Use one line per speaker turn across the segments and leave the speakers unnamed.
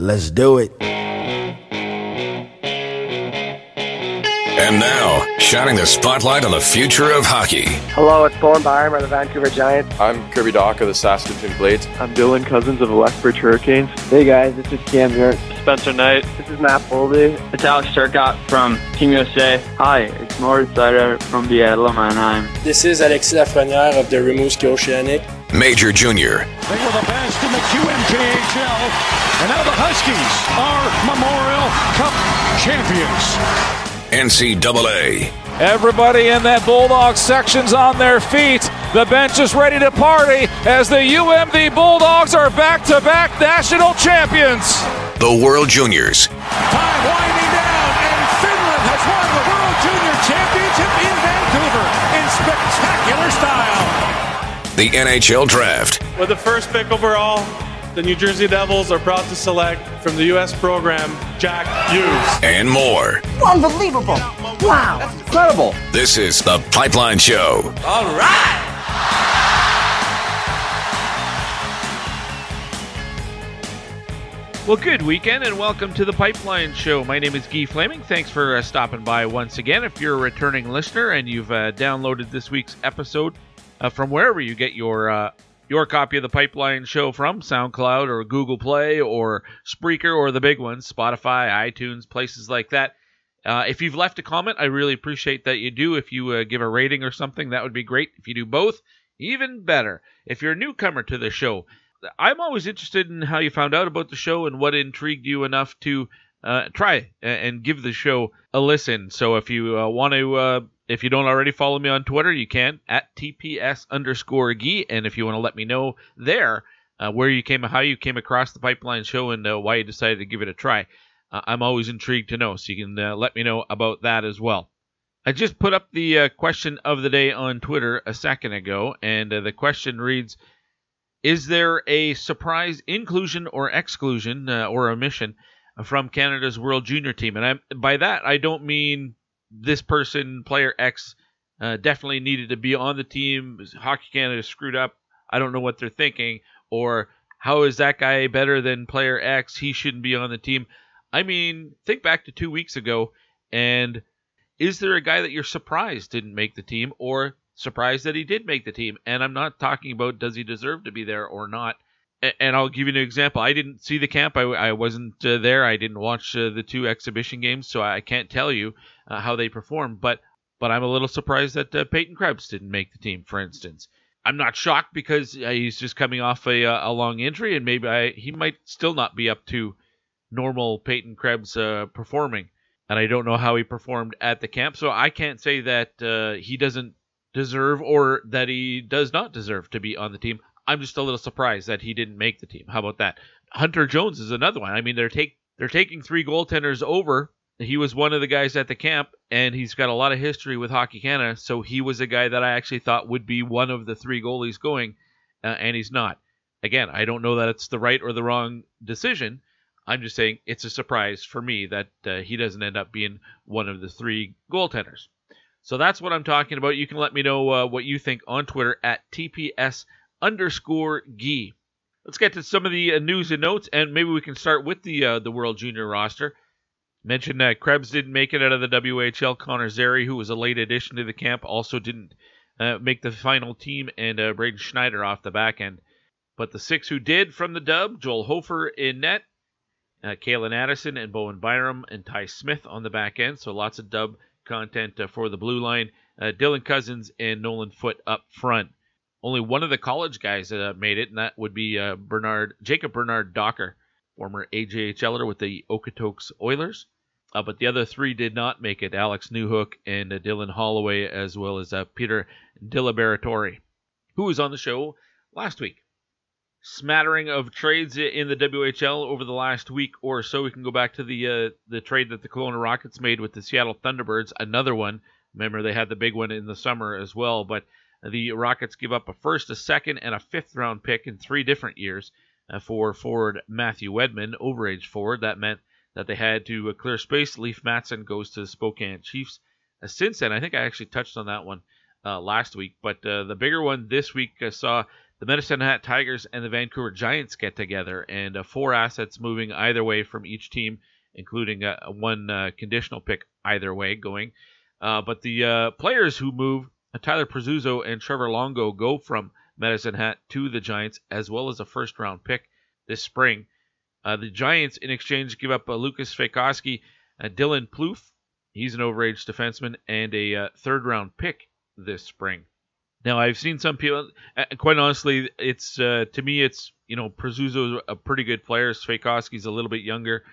Let's do it.
And now, shining the spotlight on the future of hockey.
Hello, it's Bowen Byram of the Vancouver Giants.
I'm Kirby Dach of the Saskatoon Blades.
I'm Dylan Cozens of the Lethbridge Hurricanes.
Hey guys, this is Cam York.
Spencer Knight.
This is Matt Boldy.
It's Alex Turcotte from Team USA.
Hi, it's Moritz Seider from the Seattle, Anaheim.
This is Alexis Lafreniere of the Rimouski Oceanic.
Major Junior.
They were the best in the QMJHL, and now the Huskies are Memorial Cup champions.
NCAA.
Everybody in that Bulldog section's on their feet. The bench is ready to party as the UMD Bulldogs are back to back national champions.
The World Juniors.
Time The
NHL Draft.
With the first pick overall, the New Jersey Devils are proud to select from the U.S. program Jack Hughes.
And more.
Unbelievable. Wow.
That's incredible.
This is The Pipeline Show.
All right.
Well, good weekend and welcome to the Pipeline Show. My name is Guy Flaming. Thanks for uh, stopping by once again. If you're a returning listener and you've uh, downloaded this week's episode uh, from wherever you get your uh, your copy of the Pipeline Show from SoundCloud or Google Play or Spreaker or the big ones, Spotify, iTunes, places like that. Uh, if you've left a comment, I really appreciate that you do. If you uh, give a rating or something, that would be great. If you do both, even better. If you're a newcomer to the show, I'm always interested in how you found out about the show and what intrigued you enough to uh, try and give the show a listen. So if you uh, want to, uh, if you don't already follow me on Twitter, you can at TPS underscore Gee. And if you want to let me know there uh, where you came, how you came across the Pipeline Show and uh, why you decided to give it a try, uh, I'm always intrigued to know. So you can let me know about that as well. I just put up the question of the day on Twitter a second ago, and the question reads is there a surprise inclusion or exclusion uh, or omission from Canada's World Junior team? And I, by that, I don't mean this person, player X, uh, definitely needed to be on the team. Hockey Canada screwed up. I don't know what they're thinking. Or how is that guy better than player X? He shouldn't be on the team. I mean, think back to two weeks ago, and is there a guy that you're surprised didn't make the team, or surprised that he did make the team. And I'm not talking about does he deserve to be there or not. And I'll give you an example. I didn't see the camp. I, I wasn't uh, there. I didn't watch uh, the two exhibition games, so I can't tell you uh, how they performed. But but I'm a little surprised that uh, Peyton Krebs didn't make the team, for instance. I'm not shocked because uh, he's just coming off a, uh, a long injury, and maybe I, he might still not be up to normal Peyton Krebs performing. And I don't know how he performed at the camp, so I can't say that he doesn't deserve or that he does not deserve to be on the team. I'm just a little surprised that he didn't make the team. How about that? Hunter Jones is another one. I mean, they're take they're taking three goaltenders over. He was one of the guys at the camp, and he's got a lot of history with Hockey Canada. So he was a guy that I actually thought would be one of the three goalies going, uh, and he's not. Again, I don't know that it's the right or the wrong decision. I'm just saying it's a surprise for me that uh, he doesn't end up being one of the three goaltenders. So that's what I'm talking about. You can let me know uh, what you think on Twitter at TPS underscore Gee. Let's get to some of the uh, news and notes, and maybe we can start with the uh, the World Junior roster. Mentioned that Krebs didn't make it out of the WHL. Connor Zary, who was a late addition to the camp, also didn't uh, make the final team, and uh, Braden Schneider off the back end. But the six who did from the dub, Joel Hofer in net, uh, Calen Addison and Bowen Byram and Ty Smith on the back end. So lots of dub content uh, for the blue line. Uh, Dylan Cozens and Nolan Foote up front. Only one of the college guys uh, made it, and that would be uh, Bernard Jacob Bernard Docker, former AJHLer with the Okotoks Oilers. Uh, but the other three did not make it: Alex Newhook and uh, Dylan Holloway, as well as Peter Diliberatore, who was on the show last week smattering of trades in the WHL over the last week or so. We can go back to the uh, the trade that the Kelowna Rockets made with the Seattle Thunderbirds. Another one. Remember, they had the big one in the summer as well. But the Rockets give up a first, a second, and a fifth round pick in three different years uh, for forward Matthew Wedman, overage forward. That meant that they had to uh, clear space. Leif Mattson goes to the Spokane Chiefs. Uh, since then, I think I actually touched on that one uh, last week. But uh, the bigger one this week I saw the Medicine Hat Tigers and the Vancouver Giants get together, and uh, four assets moving either way from each team, including uh, one uh, conditional pick either way going. Uh, but the uh, players who move, uh, Tyler Preziuso and Trevor Longo, go from Medicine Hat to the Giants, as well as a first round pick this spring. the Giants, in exchange, give up Lukas Svejkovsky, Dylan Plouffe, he's an overage defenseman, and a third round pick this spring. Now I've seen some people. Quite honestly, it's uh, to me it's you know Preziuso's a pretty good player. Svejkovsky's a little bit younger.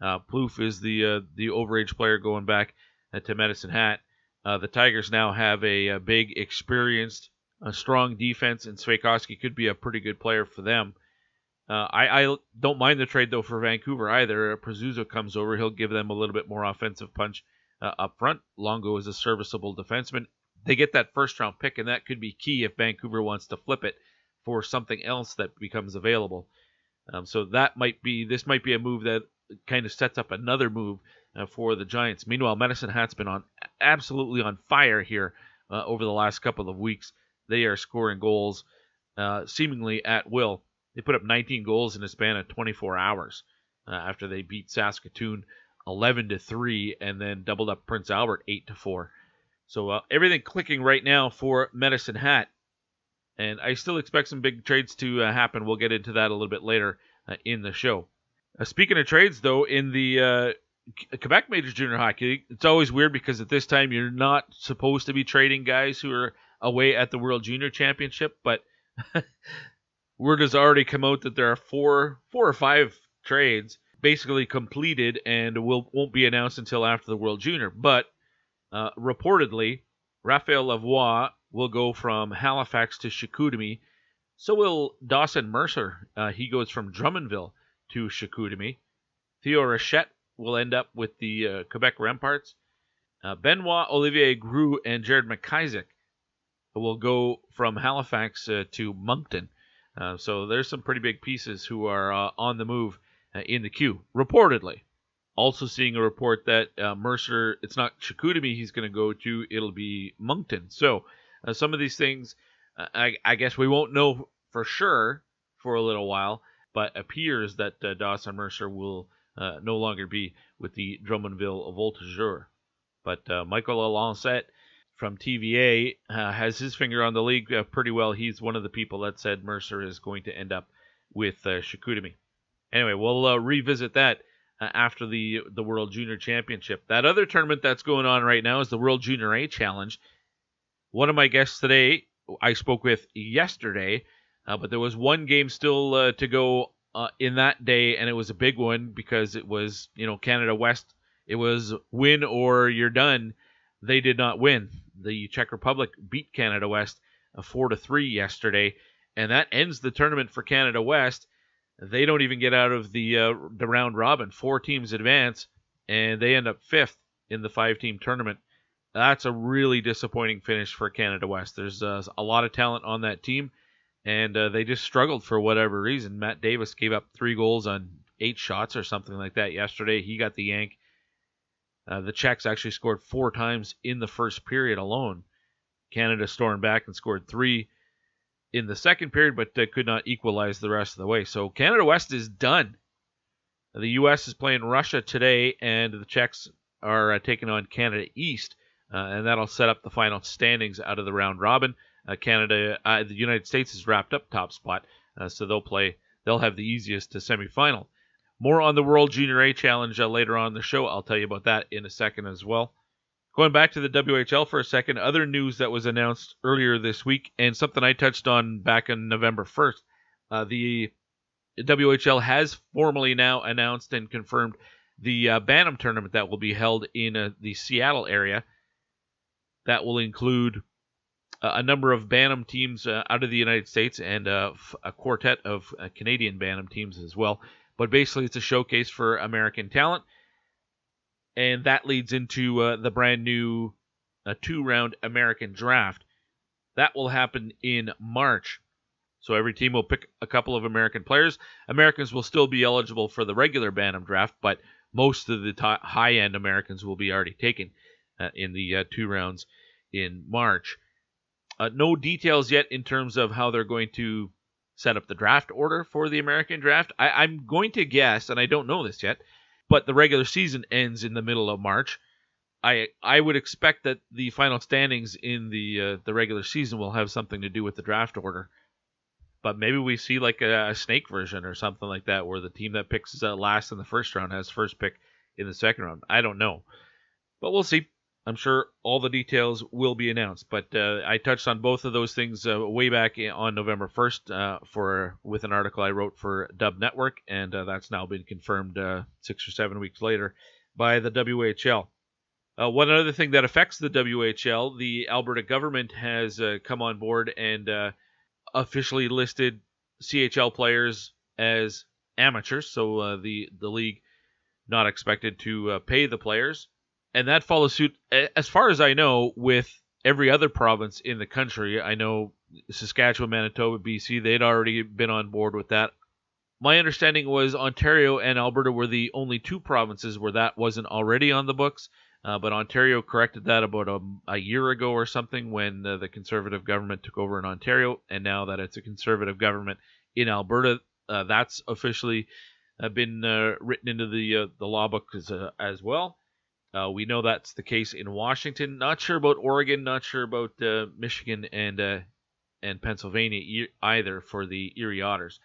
Uh, Plouffe is the uh, the overage player going back uh, to Medicine Hat. Uh, the Tigers now have a, a big, experienced, a strong defense, and Svejkovsky could be a pretty good player for them. Uh, I, I, don't mind the trade though for Vancouver either. Preziuso comes over, he'll give them a little bit more offensive punch uh, up front. Longo is a serviceable defenseman, they get that first round pick, and that could be key if Vancouver wants to flip it for something else that becomes available. Um, so that might be this might be a move that kind of sets up another move uh, for the Giants. Meanwhile, Medicine Hat's been on absolutely on fire here uh, over the last couple of weeks. They are scoring goals uh, seemingly at will. They put up 19 goals in a span of 24 hours uh, after they beat Saskatoon 11 to three and then doubled up Prince Albert 8 to four. So uh, everything clicking right now for Medicine Hat. And I still expect some big trades to uh, happen. We'll get into that a little bit later uh, in the show. Uh, speaking of trades, though, in the uh, Quebec Major Junior Hockey, it's always weird because at this time you're not supposed to be trading guys who are away at the World Junior Championship, but word has already come out that there are four, four or five trades basically completed and will won't be announced until after the World Junior. But uh, reportedly, Raphael Lavoie will go from Halifax to Chicoutimi. So will Dawson Mercer. Uh, he goes from Drummondville to Chicoutimi. Theo Rochette will end up with the uh, Quebec Remparts. Uh, Benoit Olivier Groulx and Jared McIsaac will go from Halifax uh, to Moncton. Uh, so there's some pretty big pieces who are uh, on the move in the queue, reportedly. Also seeing a report that uh, Mercer, it's not Chicoutimi he's going to go to, it'll be Moncton. So uh, some of these things, uh, I, I, guess we won't know for sure for a little while, but appears that uh, Dawson Mercer will uh, no longer be with the Drummondville Voltigeurs. But uh, Michael Alancet from TVA has his finger on the league pretty well. He's one of the people that said Mercer is going to end up with uh, Chicoutimi. Anyway, we'll revisit that uh, after the the World Junior Championship. That other tournament that's going on right now is the World Junior A Challenge. One of my guests today, I spoke with yesterday, uh, but there was one game still uh, to go uh, in that day, and it was a big one because it was you know Canada West. It was win or you're done. They did not win. The Czech Republic beat Canada West uh, four to three yesterday, and that ends the tournament for Canada West they don't even get out of the uh, the round robin. Four teams advance, and they end up fifth in the five team tournament. That's a really disappointing finish for Canada West. There's uh, a lot of talent on that team, and uh, they just struggled for whatever reason. Matt Davis gave up three goals on eight shots or something like that yesterday. He got the yank. Uh, the Czechs actually scored four times in the first period alone. Canada stormed back and scored three in the second period, but uh, could not equalize the rest of the way. So Canada West is done. The U.S. is playing Russia today, and the Czechs are uh, taking on Canada East, uh, and that'll set up the final standings out of the round robin. Uh, Canada, uh, the United States has wrapped up top spot, uh, so they'll play. They'll have the easiest to semifinal. More on the World Junior A Challenge later on the show. I'll tell you about that in a second as well. Going back to the WHL for a second, other news that was announced earlier this week, and something I touched on back on November 1st. Uh, the WHL has formally now announced and confirmed the uh, Bantam tournament that will be held in uh, the Seattle area. That will include a number of Bantam teams uh, out of the United States and uh, a quartet of Canadian Bantam teams as well. But basically, it's a showcase for American talent and that leads into uh, the brand new uh, two round American draft. That will happen in March. So every team will pick a couple of American players. Americans will still be eligible for the regular Bantam draft, but most of the t- high end Americans will be already taken uh, in the uh, two rounds in March. Uh, no details yet in terms of how they're going to set up the draft order for the American draft. I, I'm going to guess, and I don't know this yet, but the regular season ends in the middle of March. I I would expect that the final standings in the uh, the regular season will have something to do with the draft order. But maybe we see like a, a snake version or something like that, where the team that picks uh, last in the first round has first pick in the second round. I don't know, but we'll see. I'm sure all the details will be announced. But uh, I touched on both of those things uh, way back on November 1st uh, for with an article I wrote for Dub Network, and uh, that's now been confirmed uh, six or seven weeks later by the WHL. Uh, one other thing that affects the WHL, the Alberta government has come on board and officially listed CHL players as amateurs, so the the league not expected to pay the players and that follows suit, as far as I know, with every other province in the country. I know Saskatchewan, Manitoba, BC, they'd already been on board with that. My understanding was Ontario and Alberta were the only two provinces where that wasn't already on the books. Uh, but Ontario corrected that about a, a year ago or something when uh, the conservative government took over in Ontario, and now that it's a conservative government in Alberta, uh, that's officially uh, been uh, written into the uh, the law book as, as well. Uh, we know that's the case in Washington. Not sure about Oregon. Not sure about uh, Michigan and uh, and Pennsylvania either for the Erie Otters.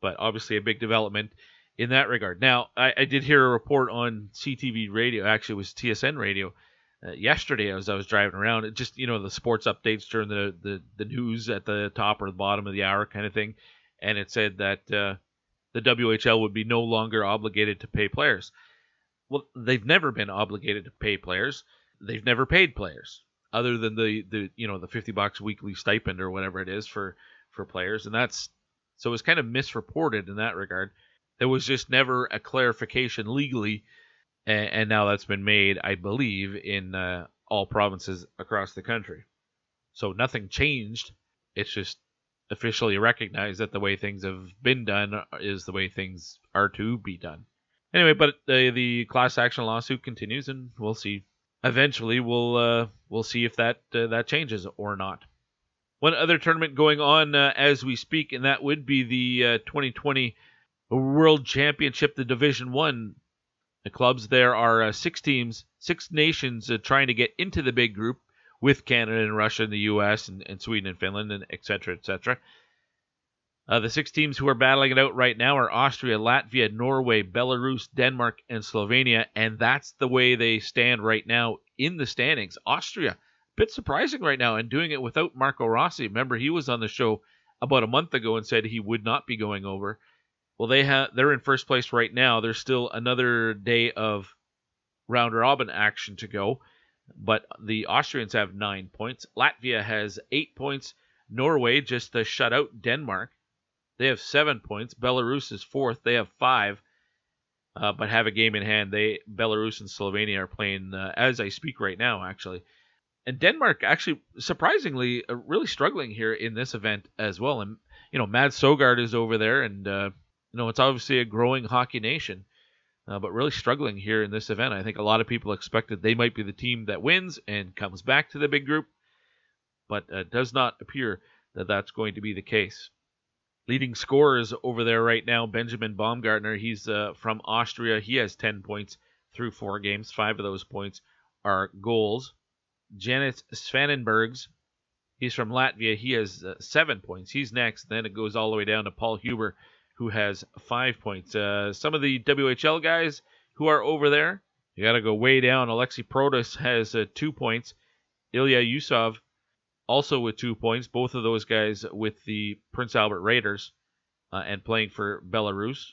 But obviously a big development in that regard. Now I, I did hear a report on CTV radio. Actually, it was TSN radio uh, yesterday as I was driving around. It just you know the sports updates during the, the the news at the top or the bottom of the hour kind of thing, and it said that uh, the WHL would be no longer obligated to pay players well, they've never been obligated to pay players. They've never paid players other than the, the you know the 50 bucks weekly stipend or whatever it is for for players. And that's so it's kind of misreported in that regard. There was just never a clarification legally and, and now that's been made i believe in uh, all provinces across the country. So nothing changed. It's just officially recognized that the way things have been done is the way things are to be done Anyway, but the the class action lawsuit continues, and we'll see. Eventually, we'll uh, we'll see if that uh, that changes or not. One other tournament going on uh, as we speak, and that would be the 2020 uh, World Championship, the Division One. The clubs there are uh, six teams, six nations uh, trying to get into the big group with Canada and Russia and the U.S. and, and Sweden and Finland and et cetera, et cetera. Uh, the six teams who are battling it out right now are Austria, Latvia, Norway, Belarus, Denmark, and Slovenia, and that's the way they stand right now in the standings. Austria, a bit surprising right now, and doing it without Marco Rossi. Remember, he was on the show about a month ago and said he would not be going over. Well, they have they're in first place right now. There's still another day of round robin action to go, but the Austrians have nine points. Latvia has eight points. Norway just uh, shut out Denmark. They have seven points. Belarus is fourth. They have five, uh, but have a game in hand. They Belarus and Slovenia are playing uh, as I speak right now, actually. And Denmark actually surprisingly uh, really struggling here in this event as well. And you know, Mads Søgaard is over there, and uh, you know it's obviously a growing hockey nation. Uh, but really struggling here in this event. I think a lot of people expected they might be the team that wins and comes back to the big group, but uh, does not appear that that's going to be the case leading scorers over there right now. Benjamin Baumgartner, he's uh, from Austria. He has 10 points through four games. Five of those points are goals. Janis Svanenbergs, he's from Latvia. He has uh, seven points. He's next. Then it goes all the way down to Paul Huber, who has five points. Uh, some of the WHL guys who are over there, you got to go way down. Alexi Protas has uh, two points. Ilya Yusov also with two points. Both of those guys with the Prince Albert Raiders uh, and playing for Belarus.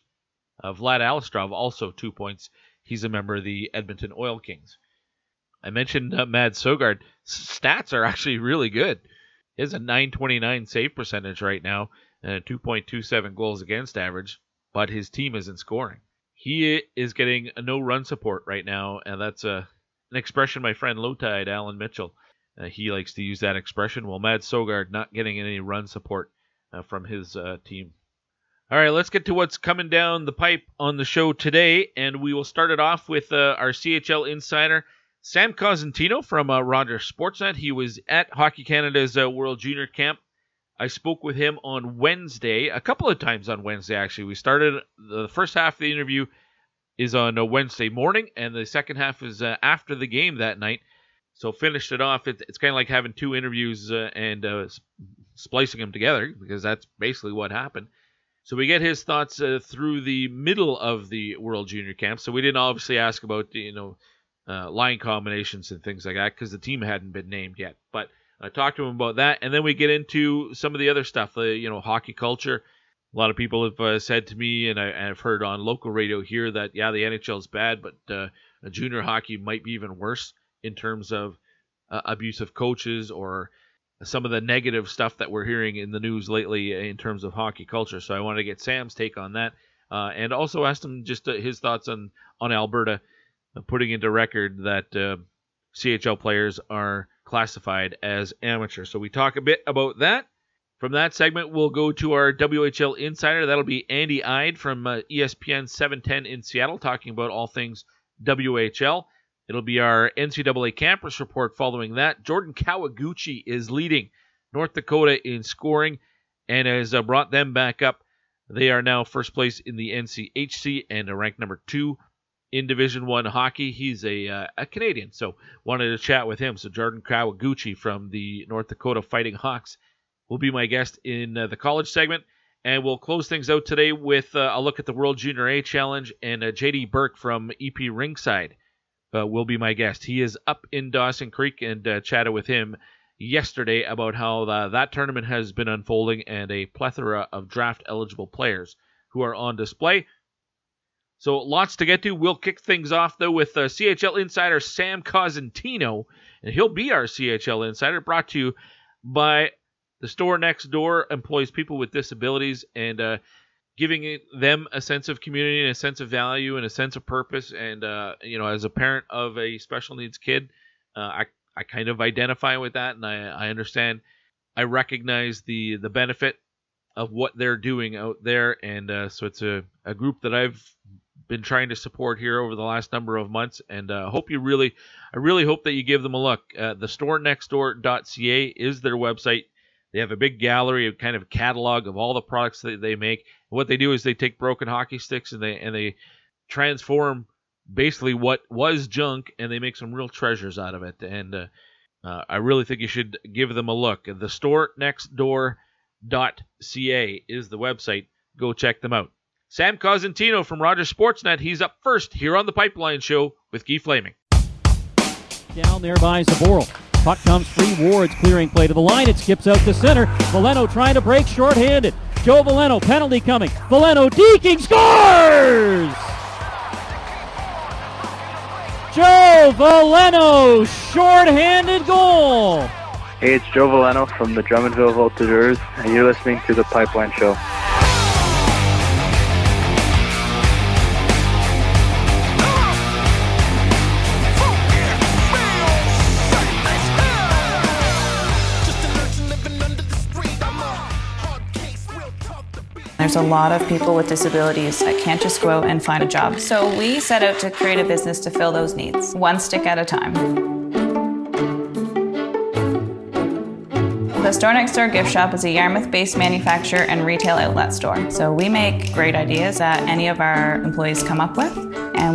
Uh, Vlad Alistrov also two points. He's a member of the Edmonton Oil Kings. I mentioned uh, Mads Søgaard. Stats are actually really good. He has a 929 save percentage right now and a 2.27 goals against average, but his team isn't scoring. He is getting no run support right now, and that's a, uh, an expression my friend Lowetide, Alan Mitchell, uh, he likes to use that expression. Well, Mads Søgaard not getting any run support uh, from his uh, team. All right, let's get to what's coming down the pipe on the show today, and we will start it off with uh, our CHL insider, Sam Cosentino from uh, Rogers Sportsnet. He was at Hockey Canada's uh, World Junior Camp. I spoke with him on Wednesday, a couple of times on Wednesday, actually. We started the first half of the interview is on a Wednesday morning, and the second half is after the game that night. So finished it off. It, it's kind of like having two interviews uh, and uh, splicing them together because that's basically what happened. So we get his thoughts uh, through the middle of the World Junior Camp. So we didn't obviously ask about you know uh, line combinations and things like that because the team hadn't been named yet. But I talked to him about that, and then we get into some of the other stuff. The you know hockey culture. A lot of people have uh, said to me, and, I, have heard on local radio here that yeah, the NHL is bad, but uh, junior hockey might be even worse in terms of uh, abusive coaches or some of the negative stuff that we're hearing in the news lately in terms of hockey culture. So I wanted to get Sam's take on that, uh, and also asked him just uh, his thoughts on on Alberta uh, putting into record that uh, CHL players are classified as amateur. So we talk a bit about that. From that segment, we'll go to our WHL insider. That'll be Andy Eide from uh, ESPN 710 in Seattle, talking about all things WHL. It'll be our NCAA campus report following that. Jordan Kawaguchi is leading North Dakota in scoring and has uh, brought them back up. They are now first place in the NCHC and ranked number two in Division One hockey. He's a uh, a Canadian, so wanted to chat with him. So Jordan Kawaguchi from the North Dakota Fighting Hawks will be my guest in uh, the college segment. And we'll close things out today with uh, a look at the World Junior A Challenge and uh, JD Burke from EP Ringside uh, will be my guest. He is up in Dawson Creek and uh, chatted with him yesterday about how uh, that tournament has been unfolding and a plethora of draft eligible players who are on display. So lots to get to. We'll kick things off though with uh, CHL insider Sam Cosentino, and he'll be our CHL insider. Brought to you by the store next door employs people with disabilities and uh, giving them a sense of community and a sense of value and a sense of purpose. And uh, you know, as a parent of a special needs kid, uh, I I kind of identify with that, and I I understand, I recognize the the benefit of what they're doing out there, and uh, so it's a a group that I've been trying to support here over the last number of months, and uh, hope you really, I really hope that you give them a look. Uh, the store nextdoor.ca is their website. They have a big gallery, a kind of catalog of all the products that they make. What they do is they take broken hockey sticks and they and they transform basically what was junk and they make some real treasures out of it. And uh, uh, I really think you should give them a look. The store next door.ca is the website. Go check them out. Sam Cosentino from Rogers Sportsnet. He's up first here on the Pipeline Show with Guy Flaming.
Down there by Zboril. Puck comes free. Ward's clearing play to the line. It skips out to center. Veleno trying to break shorthanded. Joe Veleno, penalty coming. Veleno deking, scores! Joe Veleno, shorthanded goal.
Hey, it's Joe Veleno from the Drummondville Voltigeurs, and you're listening to The Pipeline Show.
There's a lot of people with disabilities that can't just go out and find a job. So we set out to create a business to fill those needs, one stick at a time. The Store Next Door gift shop is a Yarmouth based manufacturer and retail outlet store. So we make great ideas that any of our employees come up with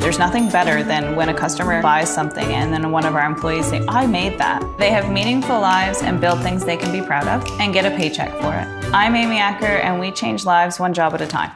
There's nothing better than when a customer buys something and then one of our employees say, I made that. They have meaningful lives and build things they can be proud of and get a paycheck for it. I'm Amy Acker and we change lives one job at a time.